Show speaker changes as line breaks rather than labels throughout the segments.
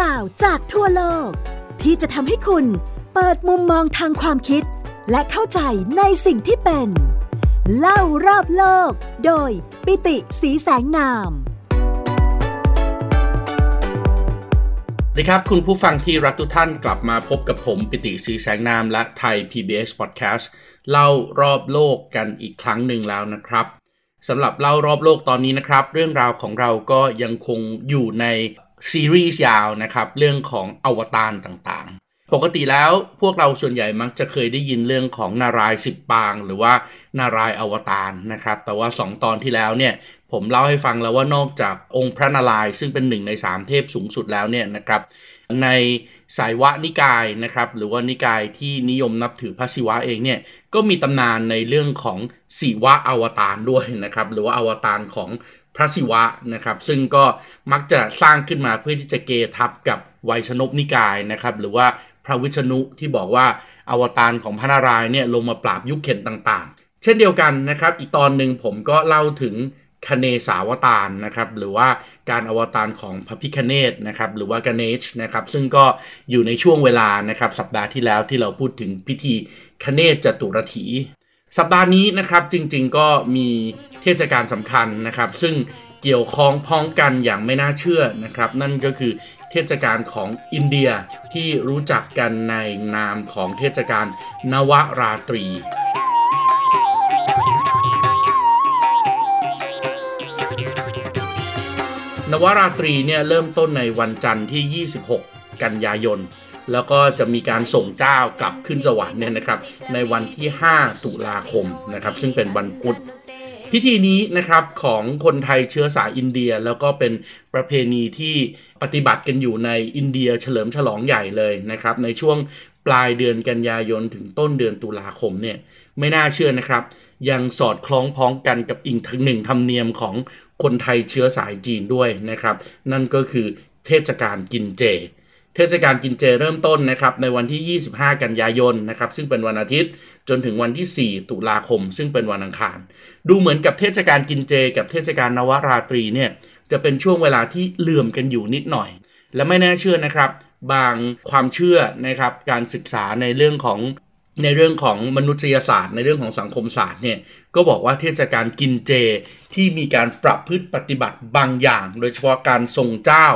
ราวจากทั่วโลก ที่จะทำให้คุณเปิดมุมมองทางความคิด และเข้าใจในสิ่งที่เป็น เล่ารอบโลก โดยปิติสีแสงนาม
สวัสดีครับ คุณผู้ฟังที่รักทุกท่านกลับมาพบกับผมปิติสีแสงนามและไทย PBS Podcast เล่ารอบโลกกันอีกครั้งหนึ่งแล้วนะครับสำหรับเล่ารอบโลกตอนนี้นะครับ เรื่องราวของเราก็ยังคงอยู่ใน ซีรีส์ยาวนะครับเรื่องของอวตารต่างๆ ปกติแล้วพวกเราส่วนใหญ่มักจะเคยได้ยินเรื่องของนารายสิบปาง หรือว่านารายอวตารนะครับ แต่ว่า 2 ตอนที่แล้วเนี่ยผมเล่าให้ฟังแล้วว่านอกจากองค์พระนารายณ์ซึ่งเป็นหนึ่งใน3เทพสูงสุดแล้วเนี่ยนะครับในสายวะนิกายนะครับหรือว่านิกายที่นิยมนับถือพระศิวะเองเนี่ยก็มีตำนานในเรื่องของศิวะอวตารด้วยนะครับหรือว่าอวตารของ พระศิวะนะครับ ซึ่งก็มักจะสร้างขึ้นมาเพื่อที่จะเกทับกับไวยชนกนิกายนะครับ หรือว่าพระวิชนุที่บอกว่าอวตารของพระนารายณ์เนี่ยลงมาปราบยุคเข็นต่างๆ เช่นเดียวกันนะครับ อีกตอนหนึ่งผมก็เล่าถึงคเนสาวตารนะครับหรือว่าการอวตารของพระพิคเนตนะครับหรือว่ากเนชนะครับซึ่งก็อยู่ในช่วงเวลานะครับสัปดาห์ที่แล้วที่เราพูดถึงพิธีคเนจตุรถี สัปดาห์นี้นะครับจริงๆก็มีเทศกาลสำคัญนะครับ ซึ่งเกี่ยวข้องพ้องกันอย่างไม่น่าเชื่อนะครับ นั่นก็คือเทศกาลของอินเดียที่รู้จักกันในนามของเทศกาลนวราตรีนวราตรีเนี่ยเริ่มต้นในวันจันทร์ที่ 26 กันยายน แล้วก็จะมีการส่งเจ้ากลับขึ้นสวรรค์เนี่ยนะครับ ในวันที่ 5 ตุลาคมนะครับ ซึ่งเป็นวันพุธพิธีนี้นะครับของคนไทยเชื้อสายอินเดียแล้วก็เป็นประเพณีที่ปฏิบัติกันอยู่ในอินเดียเฉลิมฉลองใหญ่เลยนะครับ ในช่วงปลายเดือนกันยายนถึงต้นเดือนตุลาคมเนี่ยไม่น่าเชื่อนะครับ ยังสอดคล้องพ้องกันกับอีกหนึ่งธรรมเนียมของคนไทยเชื้อสายจีนด้วยนะครับ นั่นก็คือเทศกาลกินเจ เทศกาลกินเจเริ่มต้นนะครับในวันที่ 25 กันยายนนะครับซึ่งเป็นวันอาทิตย์จนถึงวันที่ 4 ตุลาคม ซึ่งเป็นวันอังคาร ดูเหมือนกับเทศกาลกินเจ กับเทศกาลนวราตรีเนี่ยจะเป็นช่วงเวลาที่เหลื่อมกันอยู่นิดหน่อย และไม่แน่เชื่อนะครับ บางความเชื่อนะครับการศึกษาในเรื่องของ ในเรื่องของมนุษยศาสตร์ ในเรื่องของสังคมศาสตร์เนี่ยก็บอกว่าเทศกาลกินเจที่มีการปรับพฤติปฏิบัติบางอย่าง โดยเฉพาะการทรงเจ้า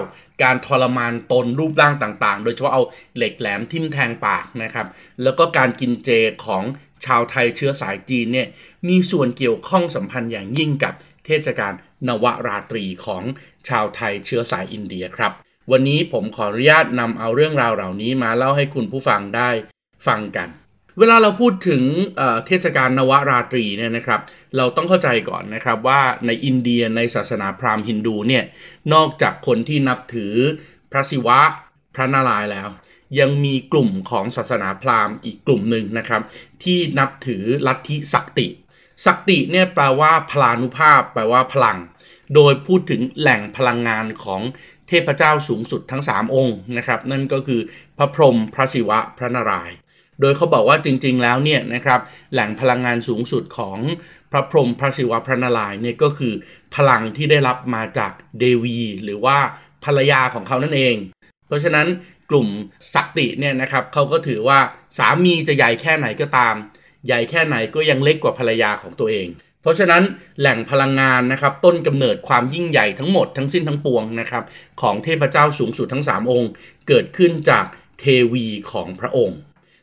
การทรมานตนรูปร่างต่างๆ โดยเฉพาะเอาเหล็กแหลมทิ่มแทงปากนะครับ แล้วก็การกินเจของชาวไทยเชื้อสายจีนเนี่ยมีส่วนเกี่ยวข้องสัมพันธ์อย่างยิ่งกับเทศกาลนวราตรีของชาวไทยเชื้อสายอินเดียครับ วันนี้ผมขออนุญาตนำเอาเรื่องราวเหล่านี้มาเล่าให้คุณผู้ฟังได้ฟังกัน เวลาเราพูดถึงเทศกาลนวราตรีเนี่ยนะครับ เราต้องเข้าใจก่อนนะครับว่าในอินเดียในศาสนาพราหมณ์ฮินดูเนี่ยนอกจากคนที่นับถือพระศิวะพระนารายณ์แล้ว ยังมีกลุ่มของศาสนาพราหมณ์อีกกลุ่มหนึ่งนะครับ ที่นับถือลัทธิสักติสักติเนี่ยแปลว่าพลานุภาพ แปลว่าพลัง โดยพูดถึงแหล่งพลังงานของเทพเจ้าสูงสุดทั้ง 3 องค์นะครับ นั่นก็คือพระพรหมพระศิวะพระนารายณ์ โดยเขาบอกว่าจริงๆแล้วเนี่ยนะครับแหล่งพลังงานสูงสุดของพระพรหมพระศิวะพระนารายณ์เนี่ยก็คือพลังที่ได้รับมาจากเดวี หรือว่าภรรยาของเขานั่นเอง เพราะฉะนั้นกลุ่มสักติเนี่ยนะครับเขาก็ถือว่าสามีจะใหญ่แค่ไหนก็ตาม ใหญ่แค่ไหนก็ยังเล็กกว่าภรรยาของตัวเอง เพราะฉะนั้นแหล่งพลังงานนะครับต้นกำเนิดความยิ่งใหญ่ทั้งหมดทั้งสิ้นทั้งปวงนะครับของเทพเจ้าสูงสุดทั้ง 3 องค์ เกิดขึ้นจากเทวีของพระองค์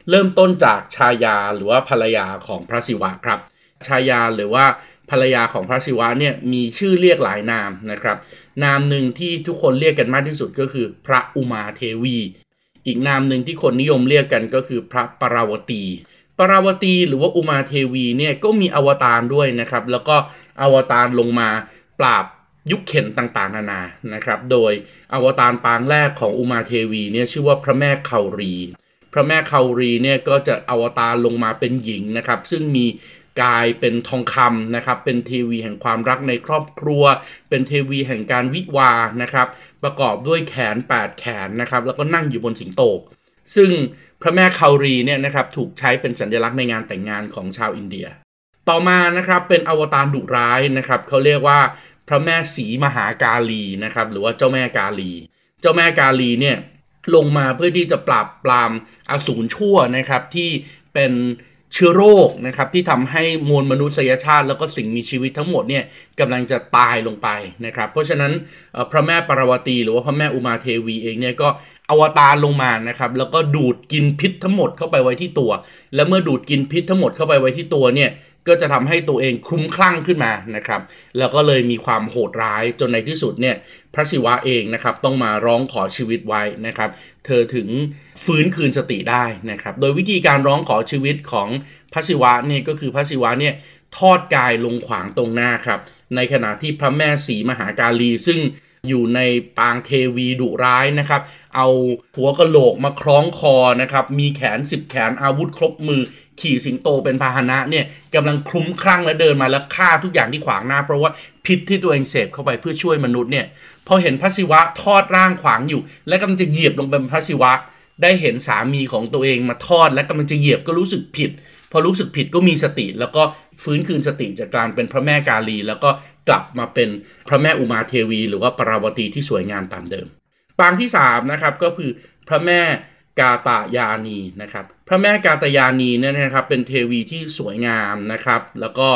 เริ่มต้นจากชายาหรือว่าภรรยาของพระศิวะครับ ชายาหรือว่าภรรยาของพระศิวะเนี่ยมีชื่อเรียกหลายนามนะครับ นามหนึ่งที่ทุกคนเรียกกันมากที่สุดก็คือพระอุมาเทวี อีกนามหนึ่งที่คนนิยมเรียกกันก็คือพระปราวตีปราวตีหรือว่าอุมาเทวีเนี่ยก็มีอวตารด้วยนะครับ แล้วก็อวตารลงมาปราบยุคเข็ญต่างๆ นานานะครับ โดยอวตารปางแรกของอุมาเทวีเนี่ยชื่อว่าพระแม่เคารี พระแม่เคารีเนี่ยก็จะอวตารลงมาเป็นหญิงนะครับ ซึ่งมีกายเป็นทองคำนะครับ เป็นเทวีแห่งความรักในครอบครัว เป็นเทวีแห่งการวิวาห์นะครับ ประกอบด้วยแขน 8 แขนนะครับ แล้วก็นั่งอยู่บนสิงโต ซึ่งพระแม่เคารีเนี่ยนะครับถูกใช้เป็นสัญลักษณ์ในงานแต่งงานของชาวอินเดีย ต่อมานะครับเป็นอวตารดุร้ายนะครับเขาเรียกว่าพระแม่สีมหากาลีนะครับ หรือว่าเจ้าแม่กาลี เจ้าแม่กาลีเนี่ย ลงมาเพื่อที่จะปราบปรามอสูรชั่วนะครับที่เป็นเชื้อโรคนะครับที่ทำให้มวลมนุษยชาติ แล้วก็สิ่งมีชีวิตทั้งหมดเนี่ยกำลังจะตายลงไปนะครับ เพราะฉะนั้นพระแม่ปารวตี หรือว่าพระแม่อุมาเทวีเองเนี่ยก็อวตารลงมานะครับแล้วก็ดูดกินพิษทั้งหมดเข้าไปไว้ที่ตัว และเมื่อดูดกินพิษทั้งหมดเข้าไปไว้ที่ตัวเนี่ย ก็จะทำให้ตัวเองคลุ้มคลั่งขึ้นมานะครับ แล้วก็เลยมีความโหดร้ายจนในที่สุดเนี่ยพระศิวะเองนะครับต้องมาร้องขอชีวิตไว้นะครับ เธอถึงฟื้นคืนสติได้นะครับ โดยวิธีการร้องขอชีวิตของพระศิวะเนี่ยก็คือพระศิวะเนี่ยทอดกายลงขวางตรงหน้าครับ ในขณะที่พระแม่สีมหากาลีซึ่ง อยู่ในปางเทวีดุร้ายนะครับ เอาหัวกะโหลกมาคล้องคอนะครับ มีแขนสิบแขนอาวุธครบมือ ขี่สิงโตเป็นพาหนะเนี่ยกำลังคลุ้มคลั่งและเดินมาแล้วฆ่าทุกอย่างที่ขวางหน้า เพราะว่าพิษที่ตัวเองเสพเข้าไปเพื่อช่วยมนุษย์เนี่ยพอเห็นพระศิวะทอดร่างขวางอยู่ และกำลังจะเหยียบลงเป็นพระศิวะ ได้เห็นสามีของตัวเองมาทอด และกำลังจะเหยียบก็รู้สึกผิด พอรู้สึกผิดก็มีสติ แล้วก็ฟื้นคืนสติจากการเป็นพระแม่กาลี แล้วก็ กลับมาเป็นพระแม่อุมาเทวี หรือว่าปราวตีที่สวยงามตามเดิม ปางที่3นะครับก็คือพระแม่กาตายานีนะครับ พระแม่กาตายานีเนี่ยนะครับเป็นเทวีที่สวยงามนะครับ แล้วก็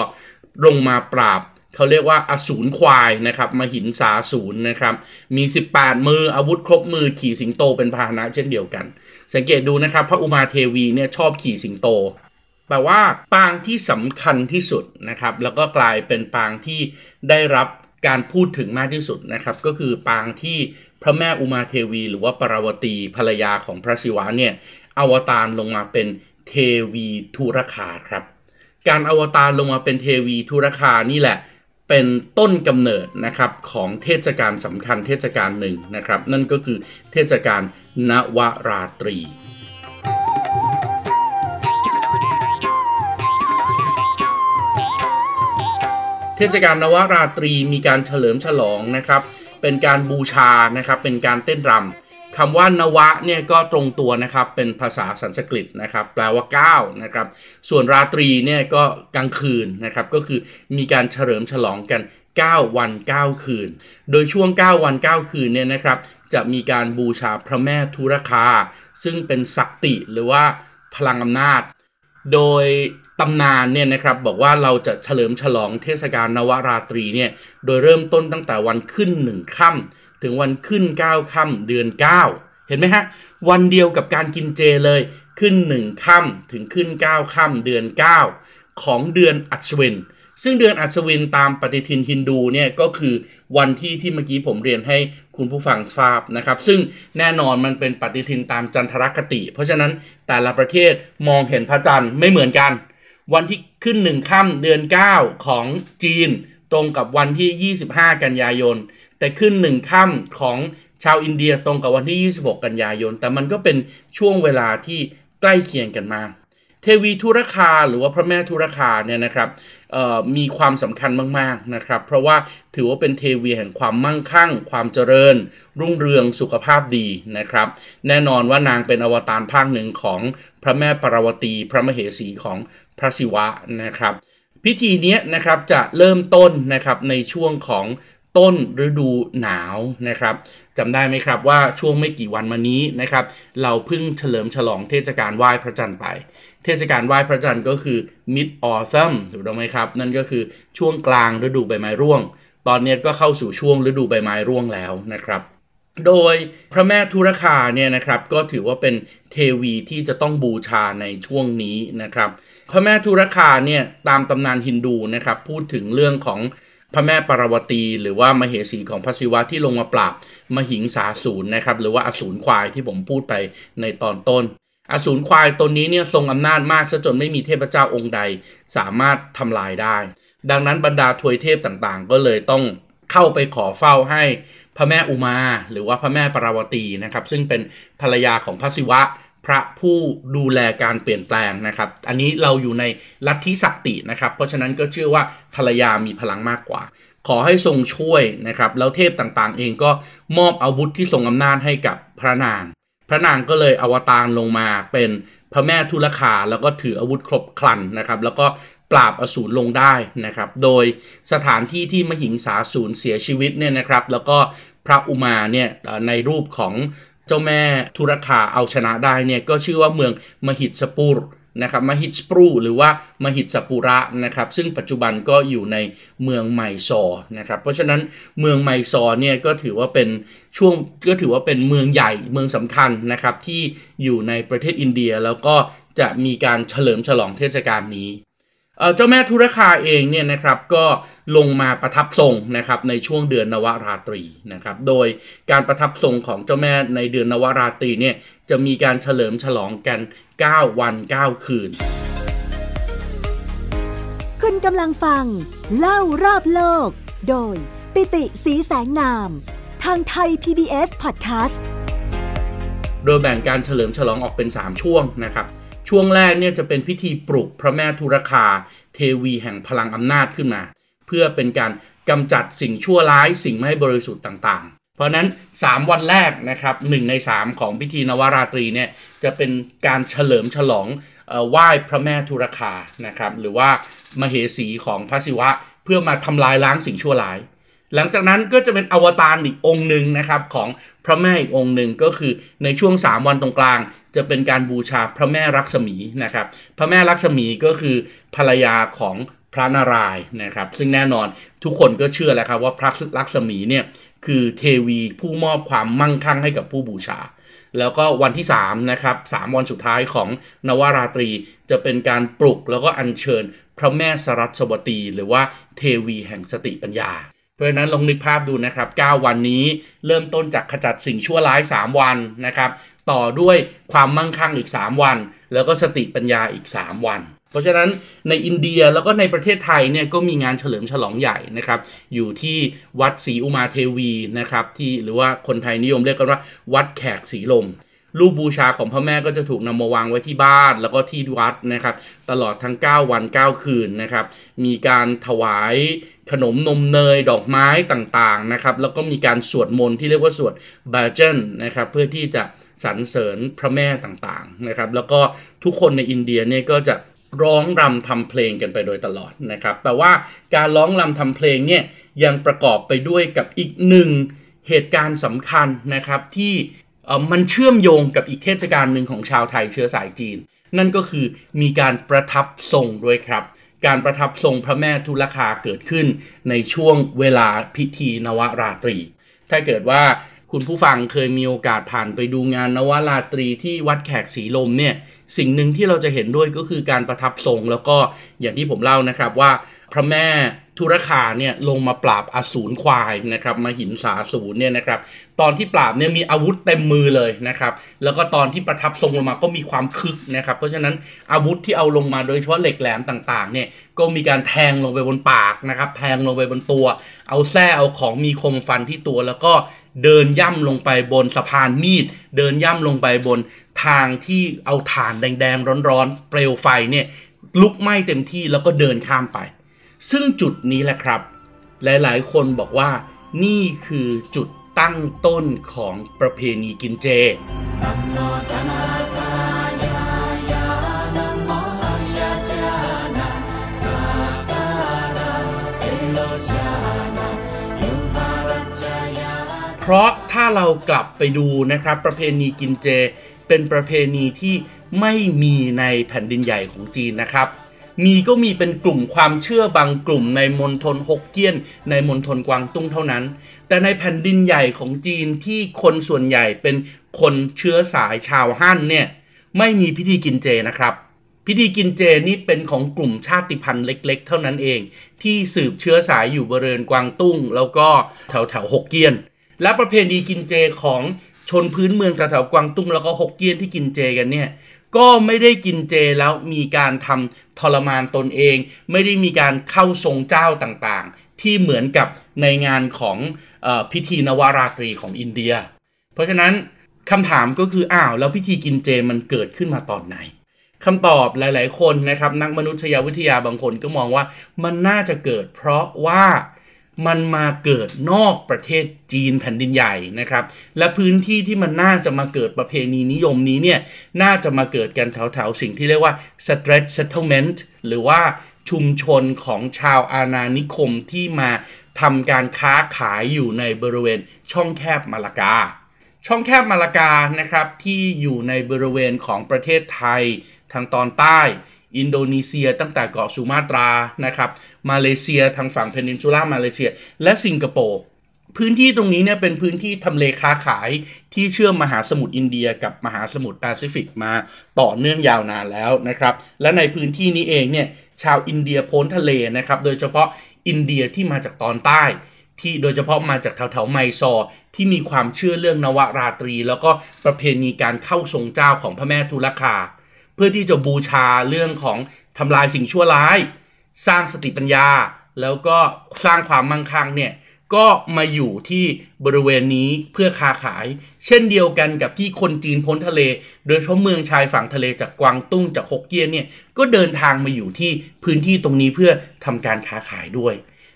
ลงมาปราบเขาเรียกว่าอสูรควายนะครับมหินสาสูรนะครับ มี 18 มืออาวุธครบมือขี่สิงโตเป็นพาหนะเช่นเดียวกัน สังเกตดูนะครับ พระอุมาเทวีเนี่ยชอบขี่สิงโต แต่ว่าปางที่สำคัญที่สุดนะครับแล้วก็กลายเป็นปางที่ได้รับการพูดถึงมากที่สุดนะครับ ก็คือปางที่พระแม่อุมาเทวี หรือว่าปราวตีภรรยาของพระศิวะเนี่ยอวตารลงมาเป็นเทวีทุรคาครับ การอวตารลงมาเป็นเทวีทุรคานี่แหละ เป็นต้นกำเนิดนะครับของเทศกาลสำคัญเทศกาลหนึ่งนะครับ นั่นก็คือเทศกาลนวราตรีเทศกาลนวราตรีมีการเฉลิมฉลองนะครับ เป็นการบูชานะครับ เป็นการเต้นรำคำว่านวะเนี่ยก็ตรงตัวนะครับ เป็นภาษาสันสกฤตนะครับ แปลว่า9นะครับ ส่วนราตรีเนี่ยก็กลางคืนนะครับ ก็คือมีการเฉลิมฉลองกัน 9 วัน 9 คืน โดยช่วง 9 วัน 9 คืนเนี่ยนะครับ จะมีการบูชาพระแม่ทุรคา ซึ่งเป็นศักติหรือว่าพลังอำนาจ โดย ตำนานเนี่ยนะครับบอกว่าเราจะเฉลิมฉลองเทศกาลนวราตรีเนี่ยโดยเริ่มต้นตั้งแต่วันขึ้นหนึ่งค่ำถึงวันขึ้น9ค่ำเดือน 9 เห็นไหมฮะ วันเดียวกับการกินเจเลยขึ้น1ค่ำถึงขึ้น9ค่ำเดือน 9 ของเดือนอัศวินซึ่งเดือนอัศวินตามปฏิทินฮินดูเนี่ยก็คือวันที่ที่เมื่อกี้ผมเรียนให้คุณผู้ฟังทราบนะครับ ซึ่งแน่นอนมันเป็นปฏิทินตามจันทรคติ เพราะฉะนั้นแต่ละประเทศมองเห็นพระจันทร์ไม่เหมือนกัน วันที่ขึ้นหนึ่งค่ำเดือน 9 ของจีน ตรงกับวันที่ 25 กันยายน แต่ขึ้นหนึ่งค่ำของชาวอินเดียตรงกับวันที่ 26 กันยายน แต่มันก็เป็นช่วงเวลาที่ใกล้เคียงกันมาเทวีธุรคาหรือว่าพระแม่ธุรคาเนี่ยนะครับมีความสำคัญมากๆนะครับ เพราะว่าถือว่าเป็นเทวีแห่งความมั่งคั่ง ความเจริญ รุ่งเรืองสุขภาพดีนะครับ แน่นอนว่านางเป็นอวตารภาคหนึ่งของพระแม่ปารวตี พระมเหสีของ พระศิวะนะครับ พิธีนี้นะครับจะเริ่มต้นนะครับในช่วงของต้นฤดูหนาวนะครับจำได้ไหมครับว่าช่วงไม่กี่วันมานี้นะครับ เราเพิ่งเฉลิมฉลองเทศกาลไหว้พระจันทร์ไป เทศกาลไหว้พระจันทร์ก็คือ mid autumn ถูกต้องไหมครับ นั่นก็คือช่วงกลางฤดูใบไม้ร่วง ตอนนี้ก็เข้าสู่ช่วงฤดูใบไม้ร่วงแล้วนะครับ โดยพระแม่ธุรคาเนี่ยนะครับ ก็ถือว่าเป็นเทวีที่จะต้องบูชาในช่วงนี้นะครับ พระแม่ธุรคาเนี่ยตามตำนานฮินดูนะครับพูดถึงเรื่องของพระแม่ปารวตีหรือว่ามเหสีของพระศิวะที่ลงมาปราบมหิงสาสูรนะครับหรือว่าอสูรควายที่ผมพูดไปในตอนต้น อสูรควายตนนี้เนี่ยทรงอำนาจมากซะจนไม่มีเทพเจ้าองค์ใดสามารถทำลายได้ ดังนั้นบรรดาทวยเทพต่างๆ ก็เลยต้องเข้าไปขอเฝ้าให้พระแม่อุมา หรือว่าพระแม่ปารวตีนะครับซึ่งเป็นภรรยาของพระศิวะ พระผู้ดูแลการเปลี่ยนแปลงนะครับ อันนี้เราอยู่ในลัทธิสักตินะครับ เพราะฉะนั้นก็เชื่อว่าภรรยามีพลังมากกว่า ขอให้ทรงช่วยนะครับ แล้วเทพต่างๆ เองก็มอบอาวุธที่ทรงอำนาจให้กับพระนาง พระนางก็เลยอวตารลงมาเป็นพระแม่ทุลคาแล้วก็ถืออาวุธครบครันนะครับ แล้วก็ปราบอสูรลงได้นะครับ โดยสถานที่ที่มหิงสาสูรเสียชีวิตเนี่ยนะครับ แล้วก็พระอุมาเนี่ยในรูปของ จ้าแม่ธุรคาเอาชนะได้เนี่ยก็ชื่อว่าเมืองมหิตสปูรนะครับมหิตสปรูหรือว่ามหิตสปุระนะครับซึ่งปัจจุบันก็อยู่ในเมืองไมซอนะครับเพราะฉะนั้นเมืองไมซอเนี่ยก็ถือว่าเป็นช่วงก็ถือว่าเป็นเมืองใหญ่เมืองสำคัญนะครับที่อยู่ในประเทศอินเดียแล้วก็จะมีการเฉลิมฉลองเทศกาลนี้ เจ้าแม่ธุรคาเองเนี่ยนะครับก็ลงมาประทับทรงนะครับในช่วงเดือนนวราตรีนะครับโดยการประทับทรงของเจ้าแม่ในเดือนนวราตรีเนี่ยจะมีการเฉลิมฉลองกัน 9 วัน 9 คืน
คุณกำลังฟัง เล่ารอบโลก โดยปิติสีแสงนาม ทางไทย PBS Podcast
โดยแบ่งการเฉลิมฉลองออกเป็น 3 ช่วงนะครับ ช่วงแรกเนี่ยจะเป็นพิธีปลุกพระแม่ธุรคา เทวีแห่งพลังอำนาจขึ้นมา เพื่อเป็นการกำจัดสิ่งชั่วร้ายสิ่งไม่บริสุทธิ์ต่างๆ เพราะนั้น 3 วันแรกนะครับหใน 3 ของพิธีนวราตรีเนี่ยจะเป็นการเฉลิมฉลองไหว้พระแม่ธุรคานะครับหรือว่ามเหสีของพระศิวะ เพื่อมาทำลายล้างสิ่งชั่วร้าย หลังจากนั้นก็จะเป็นอวตารอีกองค์หนึ่งนะครับของ พระแม่อีกองค์หนึ่งก็คือในช่วง 3 วันตรงกลาง จะเป็นการบูชาพระแม่รักษมีนะครับ พระแม่รักษมีก็คือภรรยาของพระนารายณ์นะครับ ซึ่งแน่นอนทุกคนก็เชื่อแล้วครับว่าพระรักษมีเนี่ยคือเทวีผู้มอบความมั่งคั่งให้กับผู้บูชา แล้วก็วันที่3นะครับสวันสุดท้ายของนวราตรีจะเป็นการปลุกแล้วก็อัญเชิญพระแม่สรัสวตี หรือว่าเทวีแห่งสติปัญญา ราะฉะนั้นลองนึกภาพดูนะครับ 9 วันนี้เริ่มต้นจากขจัดสิ่งชั่วร้าย 3 วันนะครับ ต่อด้วยความมั่งคั่งอีก 3 วัน แล้วก็สติปัญญาอีก 3 วัน เพราะฉะนั้นในอินเดียแล้วก็ในประเทศไทยเนี่ยก็มีงานเฉลิมฉลองใหญ่นะครับ อยู่ที่วัดศรีอุมาเทวีนะครับที่หรือว่าคนไทยนิยมเรียกกันว่า วัดแขกศรีลมรูปบูชาของพระแม่ก็จะถูกนำมาวางไว้ที่บ้าน แล้วก็ที่วัดนะครับ ตลอดทั้ง 9 วัน 9 คืนนะครับ มีการถวาย ขนมนมเนยดอกไม้ต่างๆนะครับแล้วก็มีการสวดมนต์ที่เรียกว่าสวดบาเจนนะครับเพื่อที่จะสรรเสริญพระแม่ต่างๆนะครับแล้วก็ทุกคนในอินเดียเนี่ยก็จะร้องรำทำเพลงกันไปโดยตลอดนะครับ แต่ว่าการร้องรำทำเพลงเนี่ยยังประกอบไปด้วยกับอีกหนึ่งเหตุการณ์สำคัญนะครับที่มันเชื่อมโยงกับอีกเทศกาลหนึ่งของชาวไทยเชื้อสายจีน นั่นก็คือมีการประทับทรงด้วยครับ การประทับทรงพระแม่ทุลคาเกิดขึ้นในช่วงเวลาพิธีนวราตรี ถ้าเกิดว่าคุณผู้ฟังเคยมีโอกาสผ่านไปดูงานนวราตรีที่วัดแขกสีลมเนี่ยสิ่งหนึ่งที่เราจะเห็นด้วยก็คือการประทับทรงแล้วก็อย่างที่ผมเล่านะครับว่าพระแม่ ทุรคาเนี่ยลงมาปราบอสูรควายนะครับมาหินสาสูรเนี่ยนะครับตอนที่ปราบเนี่ยมีอาวุธเต็มมือเลยนะครับแล้วก็ตอนที่ประทับทรงลงมาก็มีความคึกนะครับเพราะฉะนั้นอาวุธที่เอาลงมาโดยเฉพาะเหล็กแหลมต่างๆเนี่ยก็มีการแทงลงไปบนปากนะครับแทงลงไปบนตัว เอาแส้เอาของมีคมฟันที่ตัว แล้วก็เดินย่ำลงไปบนสะพานมีด เดินย่ำลงไปบนทางที่เอาถ่านแดงๆร้อนๆเปลวไฟเนี่ยลุกไหม้เต็มที่แล้วก็เดินข้ามไป ซึ่งจุดนี้แหละครับ หลายๆ คนบอกว่านี่คือจุดตั้งต้นของประเพณีกินเจ เพราะถ้าเรากลับไปดูนะครับ ประเพณีกินเจ เป็นประเพณีที่ไม่มีในแผ่นดินใหญ่ของจีนนะครับ มีก็มีเป็นกลุ่มความเชื่อบางกลุ่มในมณฑลฮกเกี้ยน ในมณฑลกวางตุ้งเท่านั้น แต่ในแผ่นดินใหญ่ของจีนที่คนส่วนใหญ่เป็นคนเชื้อสายชาวฮั่นเนี่ยไม่มีพิธีกินเจนะครับ พิธีกินเจนี่เป็นของกลุ่มชาติพันธุ์เล็ก ๆ เท่านั้นเอง ที่สืบเชื้อสายอยู่บริเวณกวางตุ้ง แล้วก็แถวแถวฮกเกี้ยน และประเพณีกินเจของชนพื้นเมืองแถวๆกวางตุ้งแล้วก็ฮกเกี้ยนที่กินเจกันเนี่ย ก็ไม่ได้กินเจแล้วมีการทำทรมานตนเอง ไม่ได้มีการเข้าทรงเจ้าต่างๆ ที่เหมือนกับในงานของอพิธีนวราตรีของอินเดีย เพราะฉะนั้นคำถามก็คืออ้าวแล้วพิธีกินเจมันเกิดขึ้นมาตอนไหนคำตอบหลาย ๆ คนนะครับ นักมนุษยวิทยาบางคนก็มองว่ามันน่าจะเกิด เพราะว่า มันมาเกิดนอกประเทศจีนแผ่นดินใหญ่นะครับ และพื้นที่ที่มันน่าจะมาเกิดประเพณีนิยมนี้เนี่ยน่าจะมาเกิดกันแถวๆสิ่งที่เรียกว่า stretch settlement หรือว่าชุมชนของชาวอาณานิคมที่มาทำการค้าขายอยู่ในบริเวณช่องแคบมาลากา ช่องแคบมะละกานะครับที่อยู่ในบริเวณของประเทศไทยทางตอนใต้ อินโดนีเซียตั้งแต่เกาะสุมาตรานะครับ มาเลเซียทางฝั่ง Peninsula Malaysia และสิงคโปร์พื้นที่ตรงนี้เนี่ยเป็นพื้นที่ทำเลค้าขายที่เชื่อมมหาสมุทรอินเดียกับมหาสมุทรแปซิฟิกมาต่อเนื่องยาวนานแล้วนะครับ และในพื้นที่นี้เองเนี่ยชาวอินเดียโพ้นทะเลนะครับ โดยเฉพาะอินเดียที่มาจากตอนใต้ ที่โดยเฉพาะมาจากแถวแถวไมซอที่มีความเชื่อเรื่องนวราตรี แล้วก็ประเพณีการเข้าทรงเจ้าของพระแม่ทุลคา พื่อที่จะบูชาเรื่องของทำลายสิ่งชั่วร้าย สร้างสติปัญญา แล้วก็สร้างความมั่งคั่งเนี่ยก็มาอยู่ที่บริเวณนี้เพื่อค้าขาย เช่นเดียวกันกับที่คนจีนพ้นทะเล โดยเฉพาะเมืองชายฝั่งทะเลจากกวางตุ้งจากฮกเกี้ยนเนี่ยก็เดินทางมาอยู่ที่พื้นที่ตรงนี้เพื่อทำการค้าขายด้วย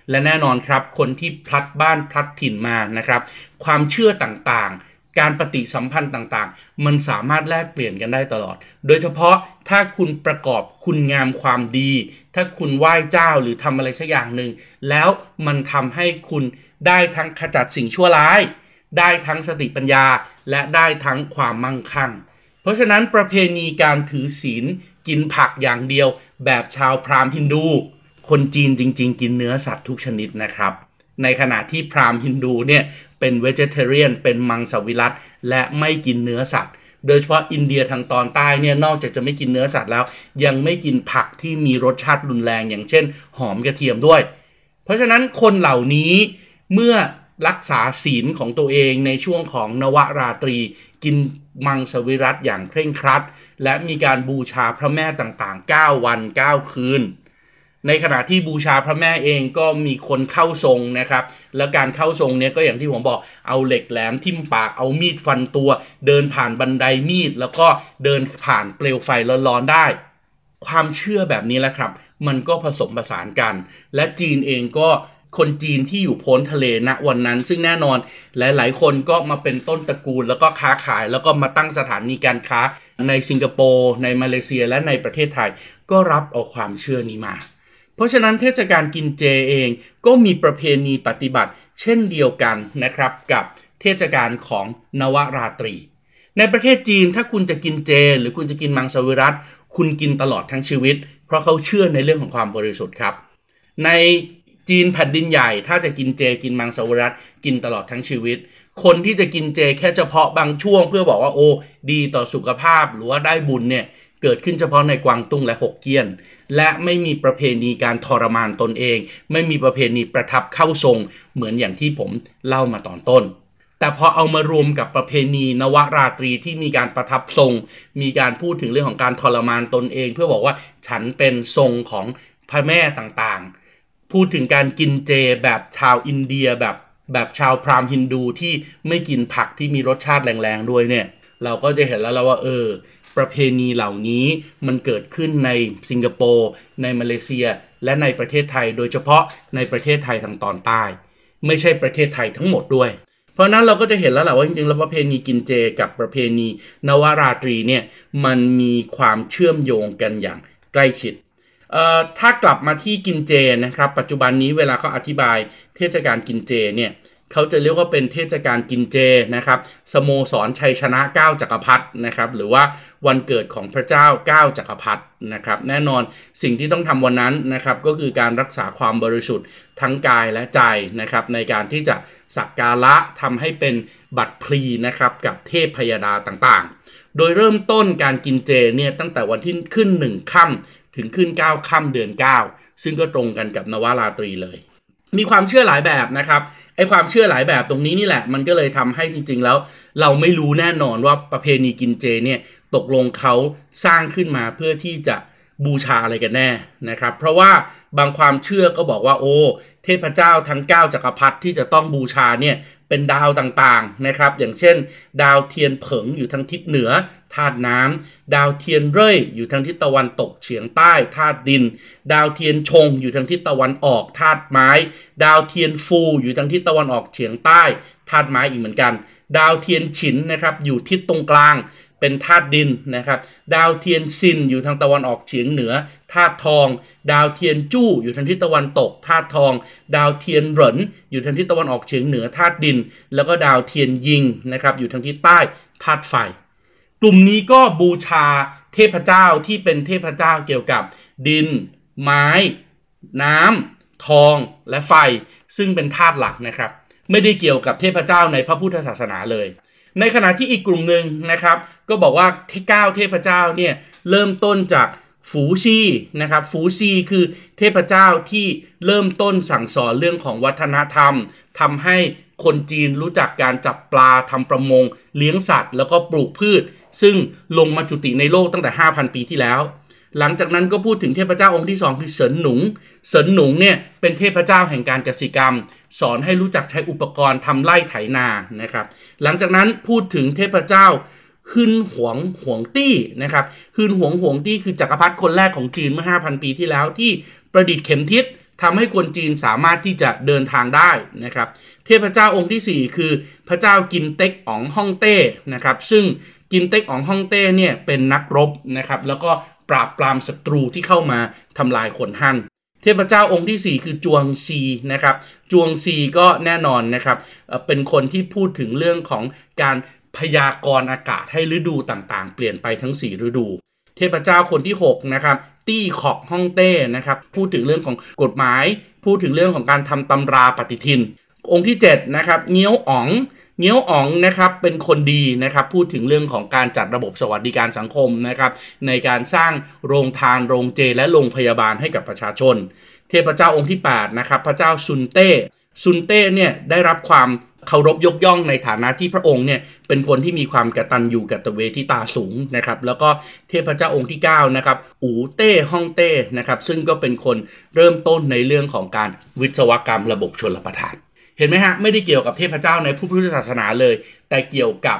และแน่นอนครับคนที่พลัดบ้านพลัดถิ่นมานะครับ ความเชื่อต่างๆ การปฏิสัมพันธ์ต่างๆ มันสามารถแลกเปลี่ยนกันได้ตลอด โดยเฉพาะถ้าคุณประกอบคุณงามความดี ถ้าคุณไหว้เจ้าหรือทำอะไรสักอย่างหนึ่ง แล้วมันทำให้คุณได้ทั้งขจัดสิ่งชั่วร้าย ได้ทั้งสติปัญญา และได้ทั้งความมั่งคั่ง เพราะฉะนั้นประเพณีการถือศีลกินผักอย่างเดียว แบบชาวพราหมณ์ฮินดู คนจีนจริง ๆ กินเนื้อสัตว์ทุกชนิดนะครับในขณะที่พราหมณ์ฮินดูเนี่ย เป็นเวจเทเรียน เป็นมังสวิรัตและไม่กินเนื้อสัตว์ โดยเฉพาะอินเดียทางตอนใต้เนี่ยนอกจากจะไม่กินเนื้อสัตว์แล้ว ยังไม่กินผักที่มีรสชาติรุนแรงอย่างเช่น หอมกระเทียมด้วย เพราะฉะนั้นคนเหล่านี้เมื่อรักษาศีลของตัวเองในช่วงของนวราตรี กินมังสวิรัตอย่างเคร่งครัด และมีการบูชาพระแม่ต่างๆ 9 วัน 9 คืน ในขณะที่บูชาพระแม่เองก็มีคนเข้าทรงนะครับ และการเข้าทรงเนี้ยก็อย่างที่ผมบอกเอาเหล็กแหลมทิ่มปากเอามีดฟันตัว เดินผ่านบันไดมีด แล้วก็เดินผ่านเปลวไฟร้อนๆได้ ความเชื่อแบบนี้แหละครับ มันก็ผสมผสานกัน และจีนเองก็คนจีนที่อยู่พ้นทะเลณวันนั้น ซึ่งแน่นอนหลาย ๆ คนก็มาเป็นต้นตระกูล แล้วก็ค้าขายแล้วก็มาตั้งสถานีการค้าในสิงคโปร์ในมาเลเซียและในประเทศไทย ก็รับเอาความเชื่อนี้มา เพราะฉะนั้นเทศกาลกินเจเองก็มีประเพณีปฏิบัติ เช่นเดียวกันนะครับกับเทศกาลของนวราตรี ในประเทศจีนถ้าคุณจะกินเจ หรือคุณจะกินมังสวิรัตคุณกินตลอดทั้งชีวิต เพราะเขาเชื่อในเรื่องของความบริสุทธิ์ครับ ในจีนแผ่นดินใหญ่ถ้าจะกินเจกินมังสวิรัตกินตลอดทั้งชีวิต คนที่จะกินเจแค่เฉพาะบางช่วง เพื่อบอกว่าโอ้ดีต่อสุขภาพหรือว่าได้บุญเนี่ย เกิดขึ้นเฉพาะในกวางตุ้งและหกเกี้ยน และไม่มีประเพณีการทรมานตนเอง ไม่มีประเพณีประทับเข้าทรง เหมือนอย่างที่ผมเล่ามาตอนต้น แต่พอเอามารวมกับประเพณีนวราตรีที่มีการประทับทรง มีการพูดถึงเรื่องของการทรมานตนเอง เพื่อบอกว่าฉันเป็นทรงของพระแม่ต่างๆ พูดถึงการกินเจแบบชาวอินเดียแบบแบบชาวพราหมณ์ฮินดูที่ไม่กินผักที่มีรสชาติแรงๆด้วยเนี่ย เราก็จะเห็นแล้วแล้วว่าเออ ประเพณีเหล่านี้มันเกิดขึ้นในสิงคโปร์ในมาเลเซีย และในประเทศไทย โดยเฉพาะในประเทศไทยทางตอนใต้ ไม่ใช่ประเทศไทยทั้งหมดด้วย เพราะนั้นเราก็จะเห็นแล้วแหละว่าจริงๆแล้วประเพณีกินเจกับประเพณี นวราตรีเนี่ยมันมีความเชื่อมโยงกันอย่างใกล้ชิดถ้ากลับมาที่กินเจนะครับ ปัจจุบันนี้เวลาเขาอธิบายเทศกาลกินเจเนี่ยเเขาจะเรียกว่าเป็นเทศกาลกินเจนะครับสโมสรชัยชนะ 9 จักรพรรดินะครับหรือว่าวันเกิดของพระเจ้า 9 จักรพรรดินะครับแน่นอนสิ่งที่ต้องทำวันนั้นนะครับก็คือการรักษาความบริสุทธิ์ทั้งกายและใจนะครับในการที่จะสักการะทำให้เป็นบัตรพลีนะครับกับเทพพยดาต่างๆ โดยเริ่มต้นการกินเจเนี่ยตั้งแต่วันที่ขึ้นหนึ่งค่ำถึงขึ้น 9ค่ำเดือน 9 ซึ่งก็ตรงกันกับนวราตรีเลย มีความเชื่อหลายแบบนะครับ ไอความเชื่อหลายแบบตรงนี้นี่แหละ มันก็เลยทำให้จริง ๆ แล้ว เราไม่รู้แน่นอนว่าประเพณีกินเจเนี่ยตกลงเขาสร้างขึ้นมาเพื่อที่จะบูชาอะไรกันแน่นะครับ เพราะว่าบางความเชื่อก็บอกว่าโอ้เทพเจ้าทั้ง 9จักรพรรดิที่จะต้องบูชาเนี่ย เป็นดาวต่างๆนะครับ อย่างเช่น ดาวเทียนเผิงอยู่ทางทิศเหนือธาตุน้ำดาวเทียนเร่ยอยู่ทางทิศตะวันตกเฉียงใต้ธาตุดิน ดาวเทียนชงอยู่ทางทิศตะวันออกธาตุไม้ ดาวเทียนฟูอยู่ทางทิศตะวันออกเฉียงใต้ธาตุไม้อีกเหมือนกัน ดาวเทียนฉินนะครับอยู่ทิศตรงกลาง เป็นธาตุดินนะครับ ดาวเทียนซินอยู่ทางตะวันออกเฉียงเหนือธาตุทอง ดาวเทียนจู้อยู่ทางทิศตะวันตกธาตุทอง ดาวเทียนเหรินอยู่ทางทิศตะวันออกเฉียงเหนือธาตุดิน แล้วก็ดาวเทียนยิงนะครับอยู่ทางทิศใต้ธาตุไฟ กลุ่มนี้ก็บูชาเทพเจ้าที่เป็นเทพเจ้าเกี่ยวกับ ดิน ไม้ น้ำทองและไฟ ซึ่งเป็นธาตุหลักนะครับ ไม่ได้เกี่ยวกับเทพเจ้าในพระพุทธศาสนาเลย ในขณะที่อีกกลุ่มหนึ่งนะครับ ก็บอกว่าที่เก้าเทพเจ้าเนี่ยเริ่มต้นจากฝูชีนะครับฝูชีคือเทพเจ้าที่เริ่มต้นสั่งสอนเรื่องของวัฒนธรรมทำให้คนจีนรู้จักการจับปลาทำประมง เลี้ยงสัตว์ แล้วก็ปลูกพืช ซึ่งลงมาจุติในโลกตั้งแต่ 5,000 ปีที่แล้ว หลังจากนั้นก็พูดถึงเทพเจ้าองค์ที่ 2 คือเสินหนุงเสินหนุงเนี่ยเป็นเทพเจ้าแห่งการกสิกรรม สอนให้รู้จักใช้อุปกรณ์ทำไร่ไถนานะครับหลังจากนั้นพูดถึงเทพเจ้า ฮึนหวงหวงตี้นะครับฮึนหวงหวงตี้คือจักรพรรดิคนแรกของจีนเมื่อ 5,000 ปีที่แล้วที่ประดิษฐ์เข็มทิศทำให้คนจีนสามารถที่จะเดินทางได้นะครับ เทพเจ้าองค์ที่ 4 คือพระเจ้ากินเต็กอ๋องฮ่องเต้นะครับ ซึ่งกินเต็กอ๋องฮ่องเต้เนี่ยเป็นนักรบนะครับ แล้วก็ปราบปรามศัตรูที่เข้ามาทำลายคนฮั่นเทพเจ้าองค์ที่ 4 คือจวงซีนะครับ จวงซีก็แน่นอนนะครับ เป็นคนที่พูดถึงเรื่องของการ พยากรณ์อากาศให้ฤดูต่างๆ เปลี่ยนไปทั้ง 4 ฤดู เทพเจ้าคนที่ 6 นะครับ ตี้ขอกฮ่องเต้นะครับ พูดถึงเรื่องของกฎหมาย พูดถึงเรื่องของการทำตำราปฏิทิน องค์ที่ 7 นะครับเงี้ยวอ๋องเงี้ยวอ๋องนะครับเป็นคนดีนะครับพูดถึงเรื่องของการจัดระบบสวัสดิการสังคมนะครับในการสร้างโรงทานโรงเจ และโรงพยาบาลให้กับประชาชน เทพเจ้าองค์ที่8นะครับพระเจ้าซุนเต้ซุนเต้เนี่ยได้รับความ เคารพยกย่องในฐานะที่พระองค์เนี่ยเป็นคนที่มีความกระตัญญูกตเวทิตาสูงนะครับแล้วก็เทพเจ้าองค์ที่9นะครับอูเต้ฮ่องเต้นะครับซึ่งก็เป็นคนเริ่มต้นในเรื่องของการวิศวกรรมระบบชนประทาน เห็นไหมฮะไม่ได้เกี่ยวกับเทพเจ้าในพุทธศาสนาเลย แต่เกี่ยวกับ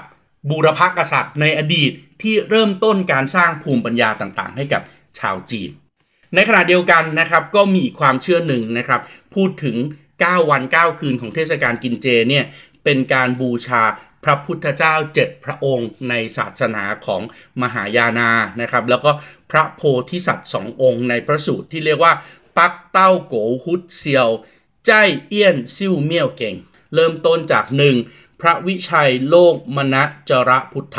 บูรพกษัตริย์ในอดีตที่เริ่มต้นการสร้างภูมิปัญญาต่างๆ ให้กับชาวจีน ในขณะเดียวกันนะครับก็มีอีกความเชื่อหนึ่งนะครับพูดถึง 9 วัน 9 คืนของเทศกาลกินเจเนี่ยเป็นการบูชาพระพุทธเจ้าเจ็ดพระองค์ในศาสนาของมหายานานะครับ แล้วก็พระโพธิสัตว์สององค์ในพระสูตรที่เรียกว่า ปักเต้าโกฮุดเซียว ใจเอี้ยนซิ่วเมี่ยวเก่ง เริ่มต้นจาก 1. พระวิชัยโลกมณจระพุทธ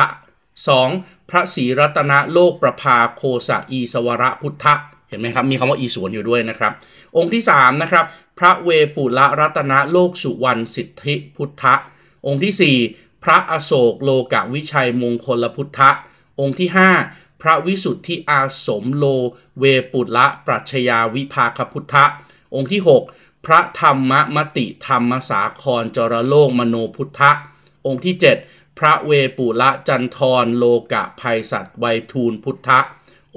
2. พระศรีรัตนโลกประภาโคสะอีสวรพุทธ ห็นไหมครับ มีคำว่าอีสวนอยู่ด้วยนะครับ องค์ที่3นะครับพระเวปุละรัตนโลกสุวรรณสิทธิพุทธองค์ที่ 4 พระอโศกโลกวิชัยมงคลพุทธองค์ที่ 5 พระวิสุทธิอาสมโลเวปุละปรัชญาวิภาคพุทธองค์ที่ 6 พระธรรมมติธรรมสาครจรโลกมโนพุทธองค์ที่ 7 พระเวปุละจันทรโลกะภัยสัตว์ไวทูลพุทธ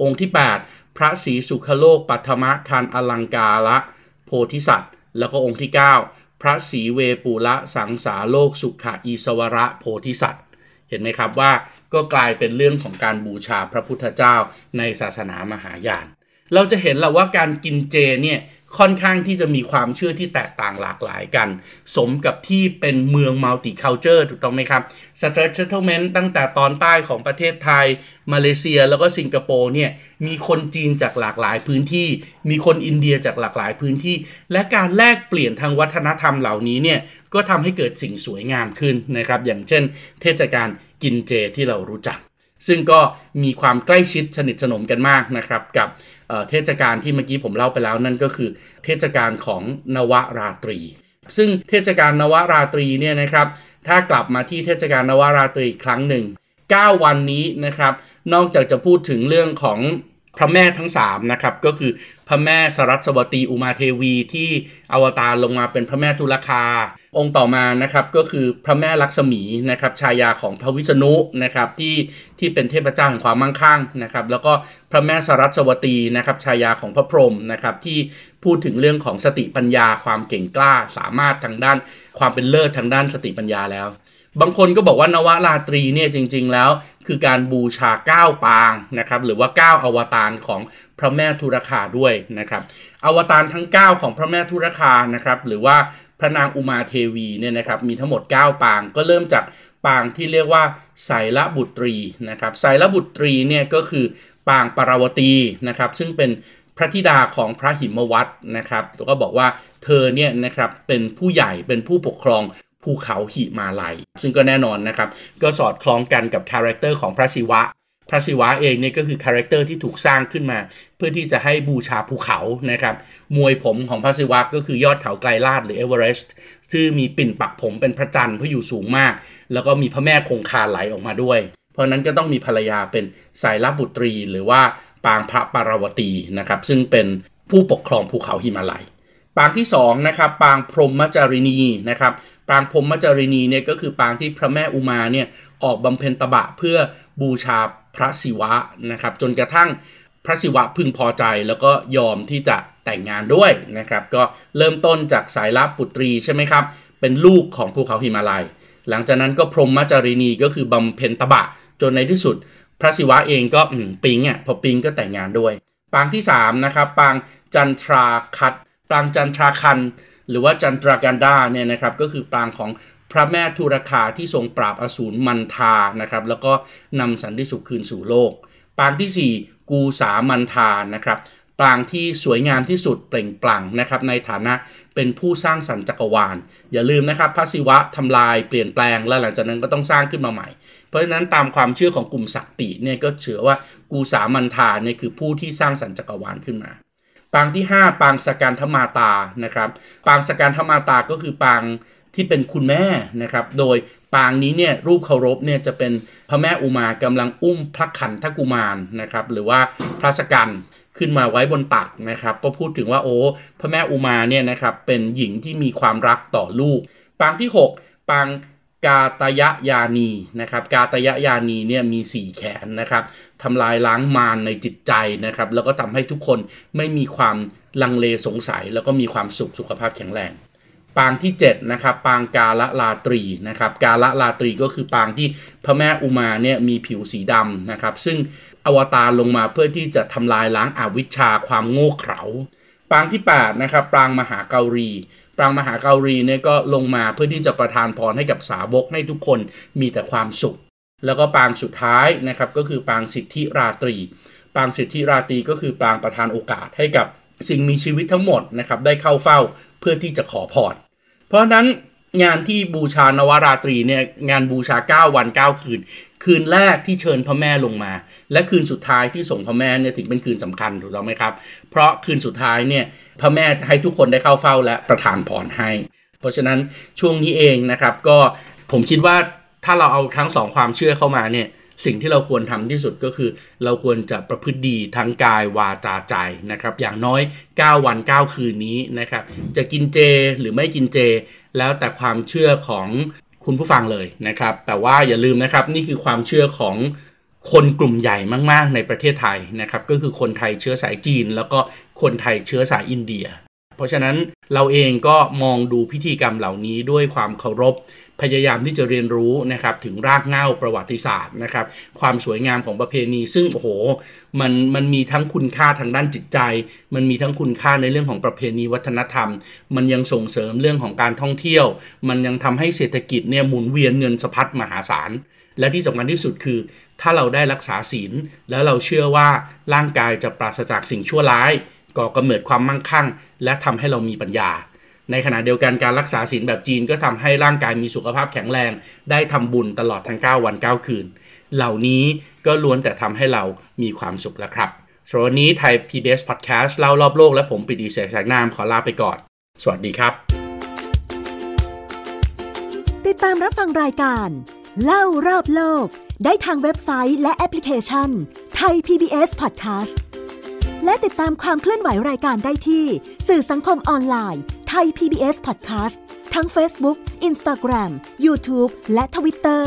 องค์ที่ 8 พระศรีสุขโลกปัทมคันอลังกาละโพธิสัตว์ แล้วก็องค์ที่ 9 พระศรีเวปุระสังสาโลกสุขะอีสวระโพธิสัตว์ เห็นไหมครับว่าก็กลายเป็นเรื่องของการบูชาพระพุทธเจ้าในศาสนามหายาน เราจะเห็นแล้วว่าการกินเจเนี่ย ค่อนข้างที่จะมีความเชื่อที่แตกต่างหลากหลายกัน สมกับที่เป็นเมือง multiculture ถูกต้องไหมครับ Straits Settlements ตั้งแต่ตอนใต้ของประเทศไทย มาเลเซียแล้วก็สิงคโปร์เนี่ยมีคนจีนจากหลากหลายพื้นที่ มีคนอินเดียจากหลากหลายพื้นที่ และการแลกเปลี่ยนทางวัฒนธรรมเหล่านี้เนี่ยก็ทำให้เกิดสิ่งสวยงามขึ้นนะครับอย่างเช่น เทศกาลกินเจที่เรารู้จัก ซึ่งก็มีความใกล้ชิดสนิทสนมกันมากนะครับกับเทศกาลที่เมื่อกี้ผมเล่าไปแล้วนั่นก็คือ เทศกาลของนวราตรี ซึ่งเทศกาลนวราตรีเนี่ยนะครับถ้ากลับมาที่เทศกาลนวราตรีอีกครั้งหนึ่ง 9 วันนี้นะครับนอกจากจะพูดถึงเรื่องของ พระแม่ทั้ง3นะครับก็คือพระแม่สรัสวตีอุมาเทวีที่อวตารลงมาเป็นพระแม่ทุลคา องค์ต่อมานะครับก็คือพระแม่ลักษมีนะครับชายาของพระวิษณุนะครับที่ที่เป็นเทพเจ้าแห่งความมั่งคั่งนะครับแล้วก็พระแม่สรัสวตีนะครับชายาของพระพรหมนะครับที่พูดถึงเรื่องของสติปัญญาความเก่งกล้าสามารถทางด้านความเป็นเลิศทางด้านสติปัญญาแล้ว บางคนก็บอกว่านวราตรีเนี่ยจริง ๆ แล้วคือการบูชาเก้าปางนะครับหรือว่าเก้าอวตารของพระแม่ทุรคาด้วยนะครับอวตารทั้ง 9 ของพระแม่ทุรคานะครับหรือว่าพระนางอุมาเทวีเนี่ยนะครับมีทั้งหมด 9 ปางก็เริ่มจากปางที่เรียกว่าไศลบุตรีนะครับไศลบุตรีเนี่ยก็คือปางปาราวตีนะครับซึ่งเป็นพระธิดาของพระหิมวัตนะครับแล้วก็บอกว่าเธอเนี่ยนะครับเป็นผู้ใหญ่เป็นผู้ปกครอง ภูเขาหิมาลัย ซึ่งก็แน่นอนนะครับ ก็สอดคล้องกันกับ character ของพระศิวะ พระศิวะเองเนี่ยก็คือ character ที่ถูกสร้างขึ้นมา เพื่อที่จะให้บูชาภูเขานะครับ มวยผมของพระศิวะก็คือยอดเขาไกรลาสหรือเอเวอเรสต์ซึ่งมีปิ่นปักผมเป็นพระจันทร์เพราะอยู่สูงมาก แล้วก็มีพระแม่คงคาไหลออกมาด้วย เพราะนั้นก็ต้องมีภรรยาเป็นสายลับบุตรีหรือว่าปางพระปาราวตีนะครับซึ่งเป็นผู้ปกครองภูเขาหิมาลัย ปางที่2นะครับปางพรหมจารินีนะครับ ปางพรหมจารินีเนี่ยก็คือปางที่พระแม่อุมาเนี่ยออกบำเพ็ญตบะเพื่อบูชาพระศิวะนะครับ จนกระทั่งพระศิวะพึงพอใจแล้วก็ยอมที่จะแต่งงานด้วยนะครับ ก็เริ่มต้นจากสายลับปุตรีใช่ไหมครับ เป็นลูกของภูเขาหิมาลัย หลังจากนั้นก็พรหมจารินีก็คือบำเพ็ญตบะ จนในที่สุด พระศิวะเองก็ปิงอะพอปิงก็แต่งงานด้วย ปางที่3นะครับปางจันทราคัดปางจันทราคัน หรือว่าจันทรากันดาเนี่ยนะครับก็คือปางของพระแม่ทุรคาที่ทรงปราบอสูรมันทานะครับแล้วก็นำสันติสุขคืนสู่โลก ปางที่ 4 กูสามันทานะครับปางที่สวยงามที่สุดเปล่งปลั่งนะครับในฐานะเป็นผู้สร้างสรรค์จักรวาล อย่าลืมนะครับพระศิวะทำลายเปลี่ยนแปลงแล้วหลังจากนั้นก็ต้องสร้างขึ้นมาใหม่ เพราะฉะนั้นตามความเชื่อของกลุ่มสักติเนี่ยก็เชื่อว่ากูสามันทาเนี่ยคือผู้ที่สร้างสรรค์จักรวาลขึ้นมา ปางที่ 5 ปางสการธมาตานะครับ ปางสการธมาตาก็คือปางที่เป็นคุณแม่นะครับ โดยปางนี้เนี่ยรูปเคารพเนี่ยจะเป็นพระแม่อุมากำลังอุ้มพระขันทกุมารนะครับ หรือว่าพระสกันขึ้นมาไว้บนตักนะครับ ก็พูดถึงว่าโอ้พระแม่อุมาเนี่ยนะครับเป็นหญิงที่มีความรักต่อลูก ปางที่ 6 ปาง กาตยยานีนะครับกาตยยานีเนี่ยมี 4 แขนนะครับทำลายล้างมารในจิตใจนะครับแล้วก็ทำให้ทุกคนไม่มีความลังเลสงสัย แล้วก็มีความสุขสุขภาพแข็งแรงปางที่7นะครับปางกาละลาตรีนะครับกาละลาตรีก็คือปางที่พระแม่อุมาเนี่ยมีผิวสีดำนะครับซึ่งอวตารลงมาเพื่อที่จะทำลายล้างอาวิชชาความโง่เขลาปางที่8นะครับปางมหาเการี ปรางมหาเการีเนี่ยก็ลงมาเพื่อที่จะประทานพรให้กับสาวกให้ทุกคนมีแต่ความสุข แล้วก็ปางสุดท้ายนะครับก็คือปางสิทธิราตรี ปางสิทธิราตรีก็คือปางประทานโอกาสให้กับสิ่งมีชีวิตทั้งหมดนะครับได้เข้าเฝ้าเพื่อที่จะขอพรเพราะนั้น งานที่บูชานวราตรีเนี่ยงานบูชา 9 วัน 9 คืน คืนแรกที่เชิญพระแม่ลงมา และคืนสุดท้ายที่ส่งพระแม่เนี่ยถึงเป็นคืนสำคัญถูกต้องไหมครับ เพราะคืนสุดท้ายเนี่ยพระแม่จะให้ทุกคนได้เข้าเฝ้าและประทานพรให้ เพราะฉะนั้นช่วงนี้เองนะครับ ก็ผมคิดว่าถ้าเราเอาทั้งสองความเชื่อเข้ามาเนี่ยสิ่งที่เราควรทำที่สุดก็คือ เราควรจะประพฤติดีทั้งกายวาจาใจนะครับ อย่างน้อย 9 วัน 9 คืนนี้นะครับ จะกินเจหรือไม่กินเจ แล้วแต่ความเชื่อของคุณผู้ฟังเลยนะครับ แต่ว่าอย่าลืมนะครับนี่คือความเชื่อของคนกลุ่มใหญ่มาก ๆ ในประเทศไทยนะครับ ก็คือคนไทยเชื้อสายจีน แล้วก็คนไทยเชื้อสายอินเดีย เพราะฉะนั้นเราเองก็มองดูพิธีกรรมเหล่านี้ด้วยความเคารพ พยายามที่จะเรียนรู้นะครับถึงรากเหง้าประวัติศาสตร์นะครับ ความสวยงามของประเพณี ซึ่งโอ้โหมันมันมีทั้งคุณค่าทางด้านจิตใจ มันมีทั้งคุณค่าในเรื่องของประเพณีวัฒนธรรม มันยังส่งเสริมเรื่องของการท่องเที่ยว มันยังทำให้เศรษฐกิจเนี่ยหมุนเวียนเงินสะพัดมหาศาลและที่สำคัญที่สุดคือ ถ้าเราได้รักษาศีล แล้วเราเชื่อว่าร่างกายจะปราศจากสิ่งชั่วร้ายก่อกำเนิดความมั่งคั่ง และทำให้เรามีปัญญา ในขณะเดียวกันการรักษาศีลแบบจีนก็ทำให้ร่างกายมีสุขภาพแข็งแรง ได้ทำบุญตลอดทั้ง 9 วัน 9 คืน เหล่านี้ก็ล้วนแต่ทำให้เรามีความสุขแล้วครับสำหรับวันนี้ไทย PBS Podcast เล่ารอบโลกและผมปิติเสกแสงนามขอลาไปก่อน สวัสดีครับ
ติดตามรับฟังรายการ เล่ารอบโลก ได้ทางเว็บไซต์และแอปพลิเคชันไทย PBS Podcast และติดตามความเคลื่อนไหวรายการได้ที่สื่อสังคมออนไลน์ ไทย PBS Podcast ทั้ง Facebook, Instagram, YouTube และ Twitter